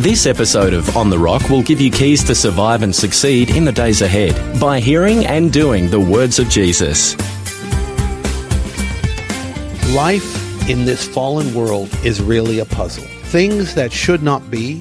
This episode of On the Rock will give you keys to survive and succeed in the days ahead by hearing and doing the words of Jesus. Life in this fallen world is really a puzzle. Things that should not be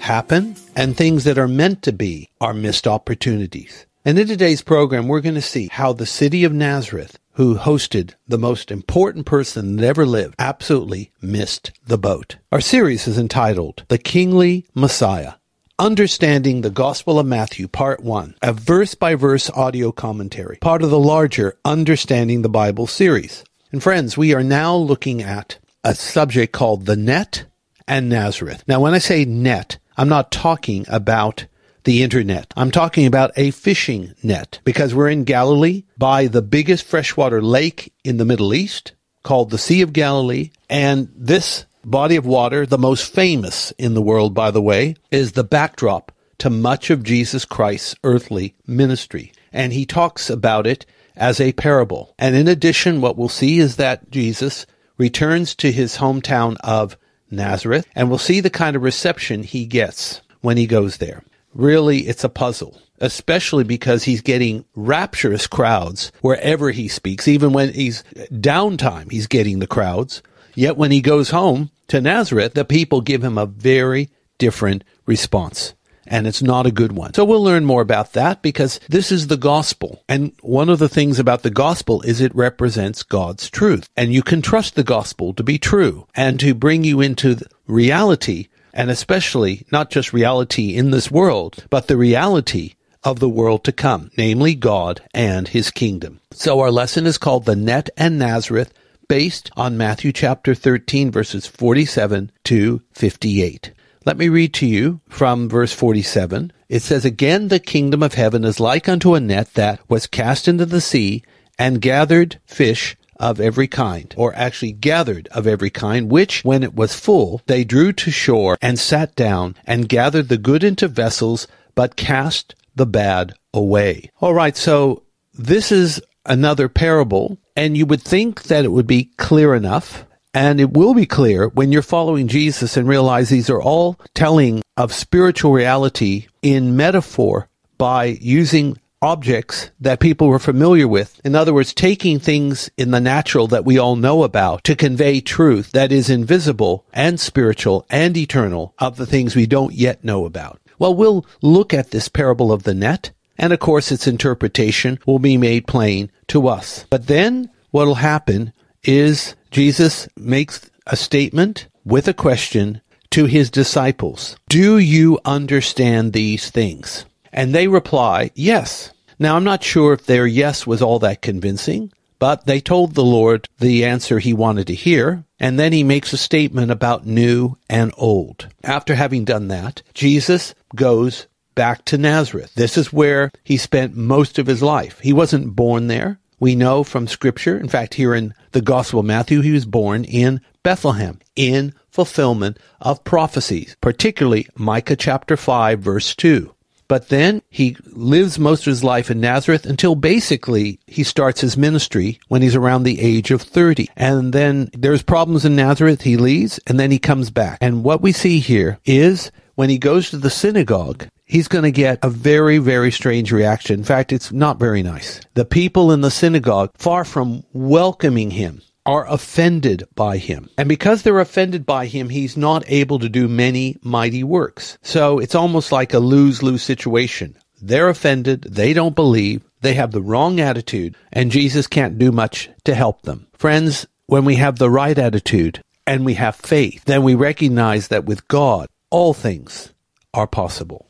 happen, and things that are meant to be are missed opportunities. And in today's program, we're going to see how the city of Nazareth, who hosted the most important person that ever lived, absolutely missed the boat. Our series is entitled The Kingly Messiah. Understanding the Gospel of Matthew, Part 1, a verse by verse audio commentary, part of the larger Understanding the Bible series. And friends, we are now looking at a subject called the net and Nazareth. Now, when I say net, I'm not talking about the internet. I'm talking about a fishing net because we're in Galilee by the biggest freshwater lake in the Middle East called the Sea of Galilee. And this body of water, the most famous in the world, by the way, is the backdrop to much of Jesus Christ's earthly ministry. And he talks about it as a parable. And in addition, what we'll see is that Jesus returns to his hometown of Nazareth and we'll see the kind of reception he gets when he goes there really it's a puzzle, especially because he's getting rapturous crowds wherever he speaks. Even when he's downtime, he's getting the crowds. Yet when he goes home to Nazareth, the people give him a very different response. And it's not a good one. So we'll learn more about that because this is the gospel. And one of the things about the gospel is it represents God's truth. And you can trust the gospel to be true and to bring you into reality and especially not just reality in this world, but the reality of the world to come, namely God and his kingdom. So our lesson is called The Net and Nazareth, based on Matthew chapter 13 verses 47 to 58. Let me read to you from verse 47. It says, Again, the kingdom of heaven is like unto a net that was cast into the sea and gathered fish of every kind, or actually gathered of every kind, which, when it was full, they drew to shore and sat down and gathered the good into vessels, but cast the bad away. All right, so this is another parable, and you would think that it would be clear enough. And it will be clear when you're following Jesus and realize these are all telling of spiritual reality in metaphor by using objects that people were familiar with. In other words, taking things in the natural that we all know about to convey truth that is invisible and spiritual and eternal of the things we don't yet know about. Well, we'll look at this parable of the net, and of course its interpretation will be made plain to us. But then what'll happen is Jesus makes a statement with a question to his disciples. Do you understand these things? And they reply, yes. Now, I'm not sure if their yes was all that convincing, but they told the Lord the answer he wanted to hear, and then he makes a statement about new and old. After having done that, Jesus goes back to Nazareth. This is where he spent most of his life. He wasn't born there. We know from scripture, in fact, here in the Gospel of Matthew, he was born in Bethlehem, in fulfillment of prophecies, particularly Micah chapter 5 verse 2. But then he lives most of his life in Nazareth until basically he starts his ministry when he's around the age of 30. And then there's problems in Nazareth. He leaves and then he comes back. And what we see here is when he goes to the synagogue, he's going to get a very, very strange reaction. In fact, it's not very nice. The people in the synagogue, far from welcoming him, are offended by him. And because they're offended by him, he's not able to do many mighty works. So it's almost like a lose-lose situation. They're offended. They don't believe. They have the wrong attitude and Jesus can't do much to help them. Friends, when we have the right attitude and we have faith, then we recognize that with God, all things are possible.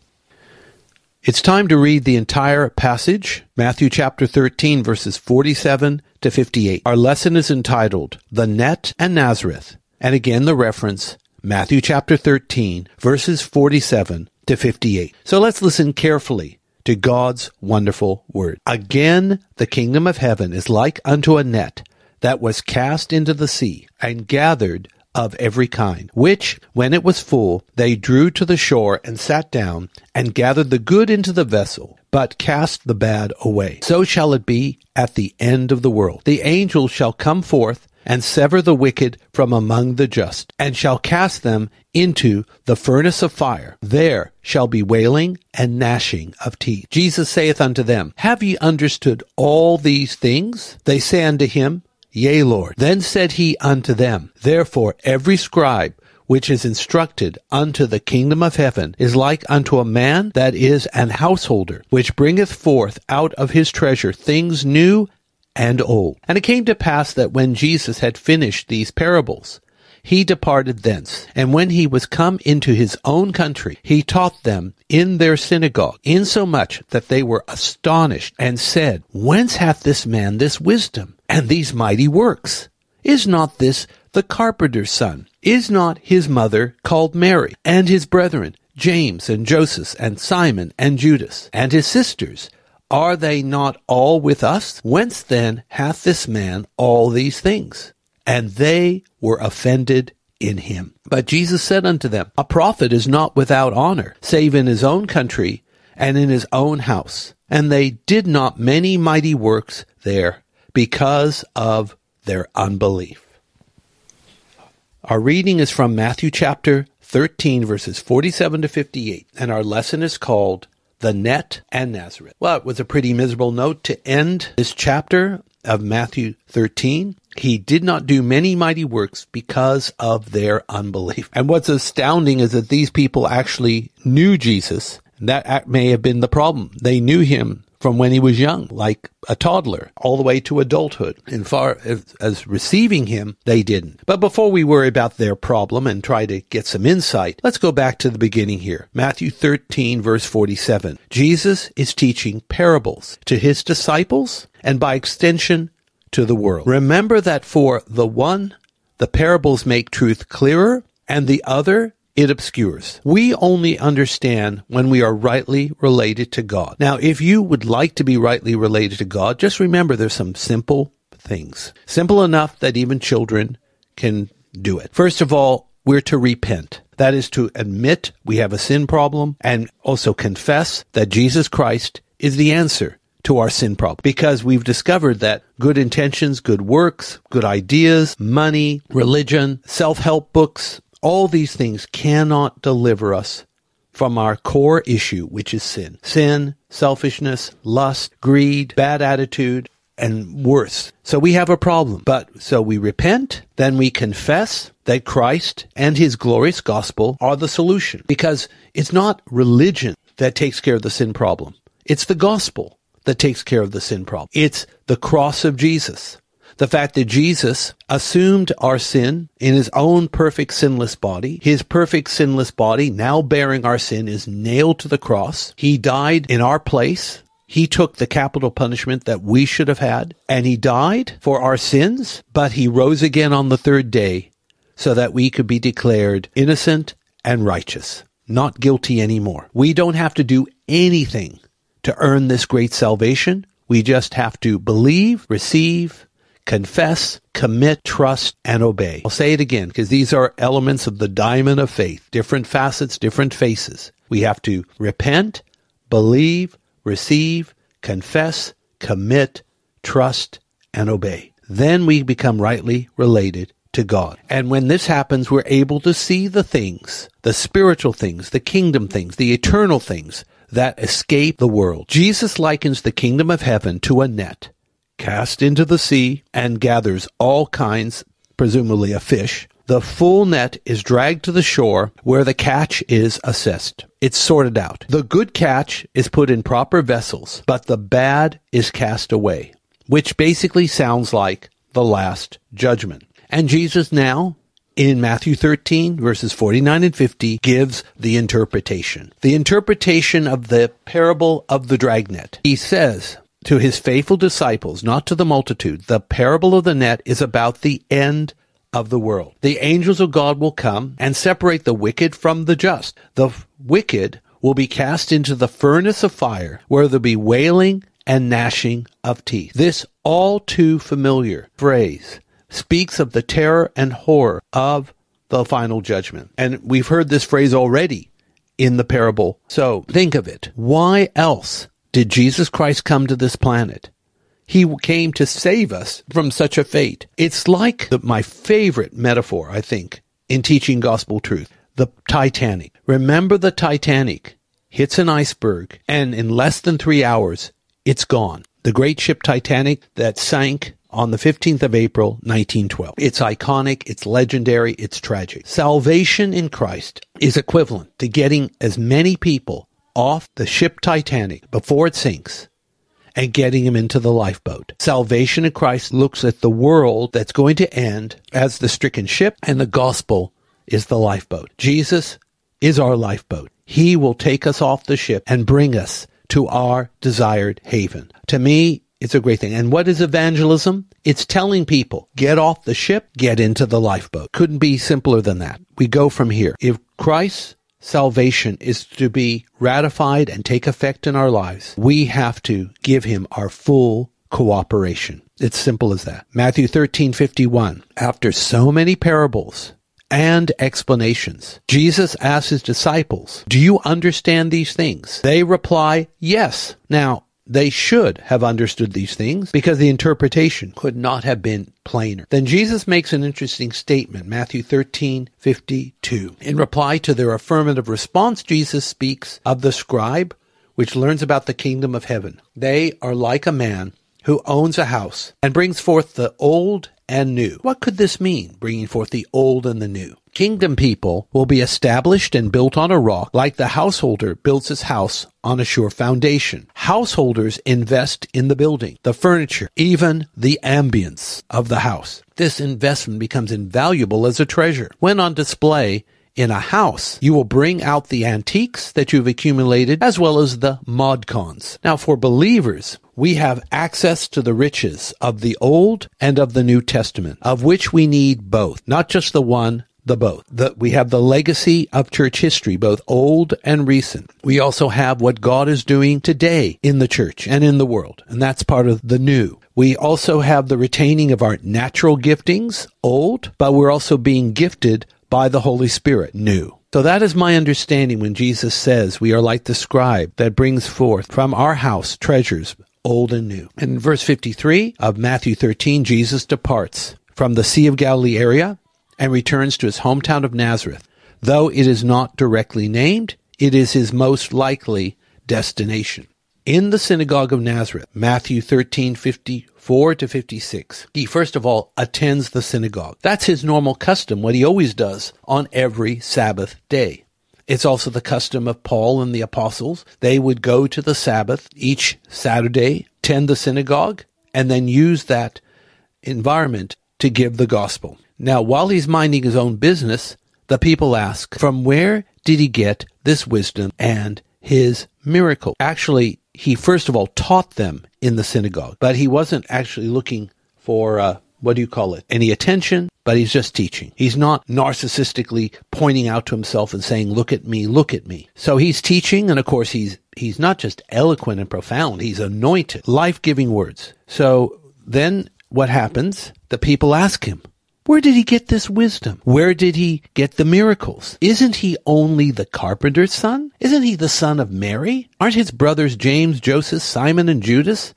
It's time to read the entire passage, Matthew chapter 13, verses 47 to 58. Our lesson is entitled, The Net and Nazareth. And again, the reference, Matthew chapter 13, verses 47 to 58. So let's listen carefully to God's wonderful word. Again, the kingdom of heaven is like unto a net that was cast into the sea and gathered of every kind, which, when it was full, they drew to the shore and sat down and gathered the good into the vessel, but cast the bad away. So shall it be at the end of the world. The angels shall come forth and sever the wicked from among the just, and shall cast them into the furnace of fire. There shall be wailing and gnashing of teeth. Jesus saith unto them, Have ye understood all these things? They say unto him, Yea, Lord. Then said he unto them, Therefore every scribe which is instructed unto the kingdom of heaven is like unto a man that is an householder, which bringeth forth out of his treasure things new and old. And it came to pass that when Jesus had finished these parables, he departed thence. And when he was come into his own country, he taught them in their synagogue, insomuch that they were astonished and said, Whence hath this man this wisdom and these mighty works? Is not this the carpenter's son? Is not his mother called Mary, and his brethren, James and Joseph and Simon and Judas, and his sisters? Are they not all with us? Whence then hath this man all these things? And they were offended in him. But Jesus said unto them, A prophet is not without honor, save in his own country and in his own house. And they did not many mighty works there because of their unbelief. Our reading is from Matthew chapter 13, verses 47 to 58, and our lesson is called the net, and Nazareth. Well, it was a pretty miserable note to end this chapter of Matthew 13. He did not do many mighty works because of their unbelief. And what's astounding is that these people actually knew Jesus. And that may have been the problem. They knew him from when he was young, like a toddler, all the way to adulthood. And far as, as, receiving him, they didn't. But before we worry about their problem and try to get some insight, let's go back to the beginning here. Matthew 13 verse 47. Jesus is teaching parables to his disciples and by extension to the world. Remember that for the one, the parables make truth clearer and the other it obscures. We only understand when we are rightly related to God. Now, if you would like to be rightly related to God, just remember there's some simple things. Simple enough that even children can do it. First of all, we're to repent. That is to admit we have a sin problem and also confess that Jesus Christ is the answer to our sin problem because we've discovered that good intentions, good works, good ideas, money, religion, self-help books, all these things cannot deliver us from our core issue, which is sin. Sin, selfishness, lust, greed, bad attitude, and worse. So we have a problem. But so we repent, then we confess that Christ and his glorious gospel are the solution. Because it's not religion that takes care of the sin problem. It's the gospel that takes care of the sin problem. It's the cross of Jesus the fact that Jesus assumed our sin in his own perfect sinless body. His perfect sinless body, now bearing our sin, is nailed to the cross. He died in our place. He took the capital punishment that we should have had, and he died for our sins, but he rose again on the third day so that we could be declared innocent and righteous, not guilty anymore. We don't have to do anything to earn this great salvation. We just have to believe, receive, confess, commit, trust, and obey. I'll say it again because these are elements of the diamond of faith, different facets, different faces. We have to repent, believe, receive, confess, commit, trust, and obey. Then we become rightly related to God. And when this happens, we're able to see the things, the spiritual things, the kingdom things, the eternal things that escape the world. Jesus likens the kingdom of heaven to a net cast into the sea and gathers all kinds, presumably a fish. The full net is dragged to the shore where the catch is assessed. It's sorted out. The good catch is put in proper vessels, but the bad is cast away, which basically sounds like the last judgment. And Jesus now in Matthew 13 verses 49 and 50 gives the interpretation. The interpretation of the parable of the dragnet. He says, to his faithful disciples, not to the multitude. The parable of the net is about the end of the world. The angels of God will come and separate the wicked from the just. The wicked will be cast into the furnace of fire, where there'll be wailing and gnashing of teeth. This all too familiar phrase speaks of the terror and horror of the final judgment. And we've heard this phrase already in the parable. So think of it. Why else did Jesus Christ come to this planet? He came to save us from such a fate. It's like the, my favorite metaphor, I think, in teaching gospel truth. The Titanic. Remember the Titanic hits an iceberg and in less than three hours, it's gone. The great ship Titanic that sank on the 15th of April, 1912. It's iconic, it's legendary, it's tragic. Salvation in Christ is equivalent to getting as many people off the ship Titanic before it sinks and getting him into the lifeboat. Salvation in Christ looks at the world that's going to end as the stricken ship, and the gospel is the lifeboat. Jesus is our lifeboat. He will take us off the ship and bring us to our desired haven. To me, it's a great thing. And what is evangelism? It's telling people, get off the ship, get into the lifeboat. Couldn't be simpler than that. We go from here. If Christ salvation is to be ratified and take effect in our lives, we have to give him our full cooperation. It's simple as that. Matthew 13:51. After so many parables and explanations, Jesus asks his disciples, "Do you understand these things?" They reply, "Yes." Now, they should have understood these things because the interpretation could not have been plainer. Then Jesus makes an interesting statement, Matthew 13, 52. In reply to their affirmative response, Jesus speaks of the scribe, which learns about the kingdom of heaven. They are like a man who owns a house and brings forth the old and new. What could this mean, bringing forth the old and the new? Kingdom people will be established and built on a rock like the householder builds his house on a sure foundation. Householders invest in the building, the furniture, even the ambience of the house. This investment becomes invaluable as a treasure. When on display, in a house, you will bring out the antiques that you've accumulated as well as the mod cons. Now, for believers, we have access to the riches of the Old and of the New Testament, of which we need both, not just the one, the both. The, we have the legacy of church history, both old and recent. We also have what God is doing today in the church and in the world, and that's part of the new. We also have the retaining of our natural giftings, old, but we're also being gifted by the Holy Spirit, new. So that is my understanding when Jesus says we are like the scribe that brings forth from our house treasures, old and new. In verse 53 of Matthew 13, Jesus departs from the Sea of Galilee area and returns to his hometown of Nazareth. Though it is not directly named, it is his most likely destination. In the synagogue of Nazareth, Matthew 13, 54 to 56, he first of all attends the synagogue. That's his normal custom, what he always does on every Sabbath day. It's also the custom of Paul and the apostles. They would go to the Sabbath each Saturday, attend the synagogue, and then use that environment to give the gospel. Now, while he's minding his own business, the people ask, from where did he get this wisdom and his miracle? Actually, he first of all taught them in the synagogue, but he wasn't actually looking for, uh, what do you call it, any attention, but he's just teaching. He's not narcissistically pointing out to himself and saying, look at me, look at me. So he's teaching, and of course he's, he's not just eloquent and profound, he's anointed, life-giving words. So then what happens? The people ask him, where did he get this wisdom? Where did he get the miracles? Isn't he only the carpenter's son? Isn't he the son of Mary? Aren't his brothers James, Joseph, Simon, and Judas?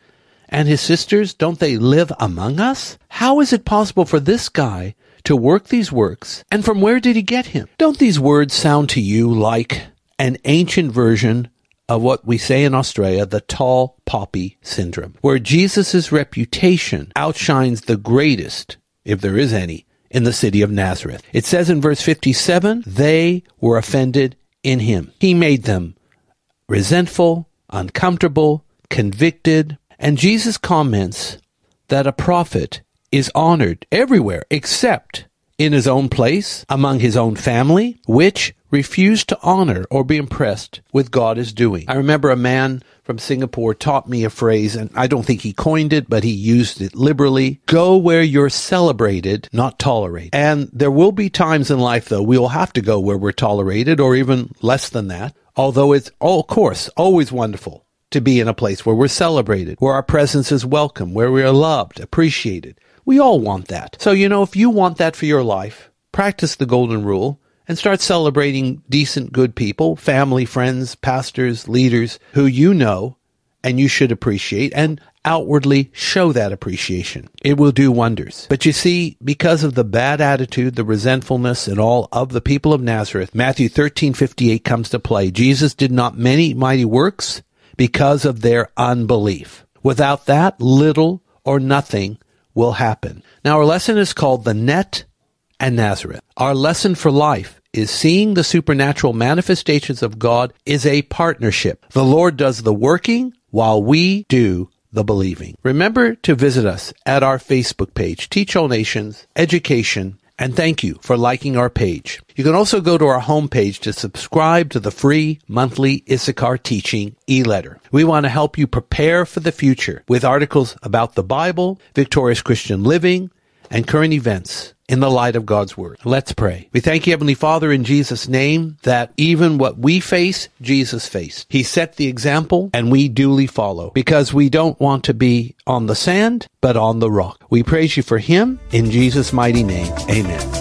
And his sisters, don't they live among us? How is it possible for this guy to work these works? And from where did he get him? Don't these words sound to you like an ancient version of what we say in Australia, the tall poppy syndrome, where Jesus' reputation outshines the greatest if there is any, in the city of Nazareth. It says in verse 57, they were offended in him. He made them resentful, uncomfortable, convicted, and Jesus comments that a prophet is honored everywhere except in his own place, among his own family, which refused to honor or be impressed with God is doing. I remember a man from Singapore taught me a phrase, and I don't think he coined it, but he used it liberally. Go where you're celebrated, not tolerated. And there will be times in life, though, we will have to go where we're tolerated or even less than that. Although it's, oh, of course, always wonderful to be in a place where we're celebrated, where our presence is welcome, where we are loved, appreciated. We all want that. So, you know, if you want that for your life, practice the golden rule and start celebrating decent, good people, family, friends, pastors, leaders who you know and you should appreciate and outwardly show that appreciation. It will do wonders. But you see, because of the bad attitude, the resentfulness and all of the people of Nazareth, Matthew 13:58 comes to play. Jesus did not many mighty works because of their unbelief. Without that, little or nothing will happen. Now our lesson is called the net and Nazareth. Our lesson for life is seeing the supernatural manifestations of God is a partnership. The Lord does the working while we do the believing. Remember to visit us at our Facebook page, Teach All Nations Education, and thank you for liking our page. You can also go to our homepage to subscribe to the free monthly Issachar teaching e-letter. We want to help you prepare for the future with articles about the Bible, victorious Christian living, and current events in the light of God's Word. Let's pray. We thank you, Heavenly Father, in Jesus' name, that even what we face, Jesus faced. He set the example, and we duly follow, because we don't want to be on the sand, but on the rock. We praise you for Him, in Jesus' mighty name. Amen.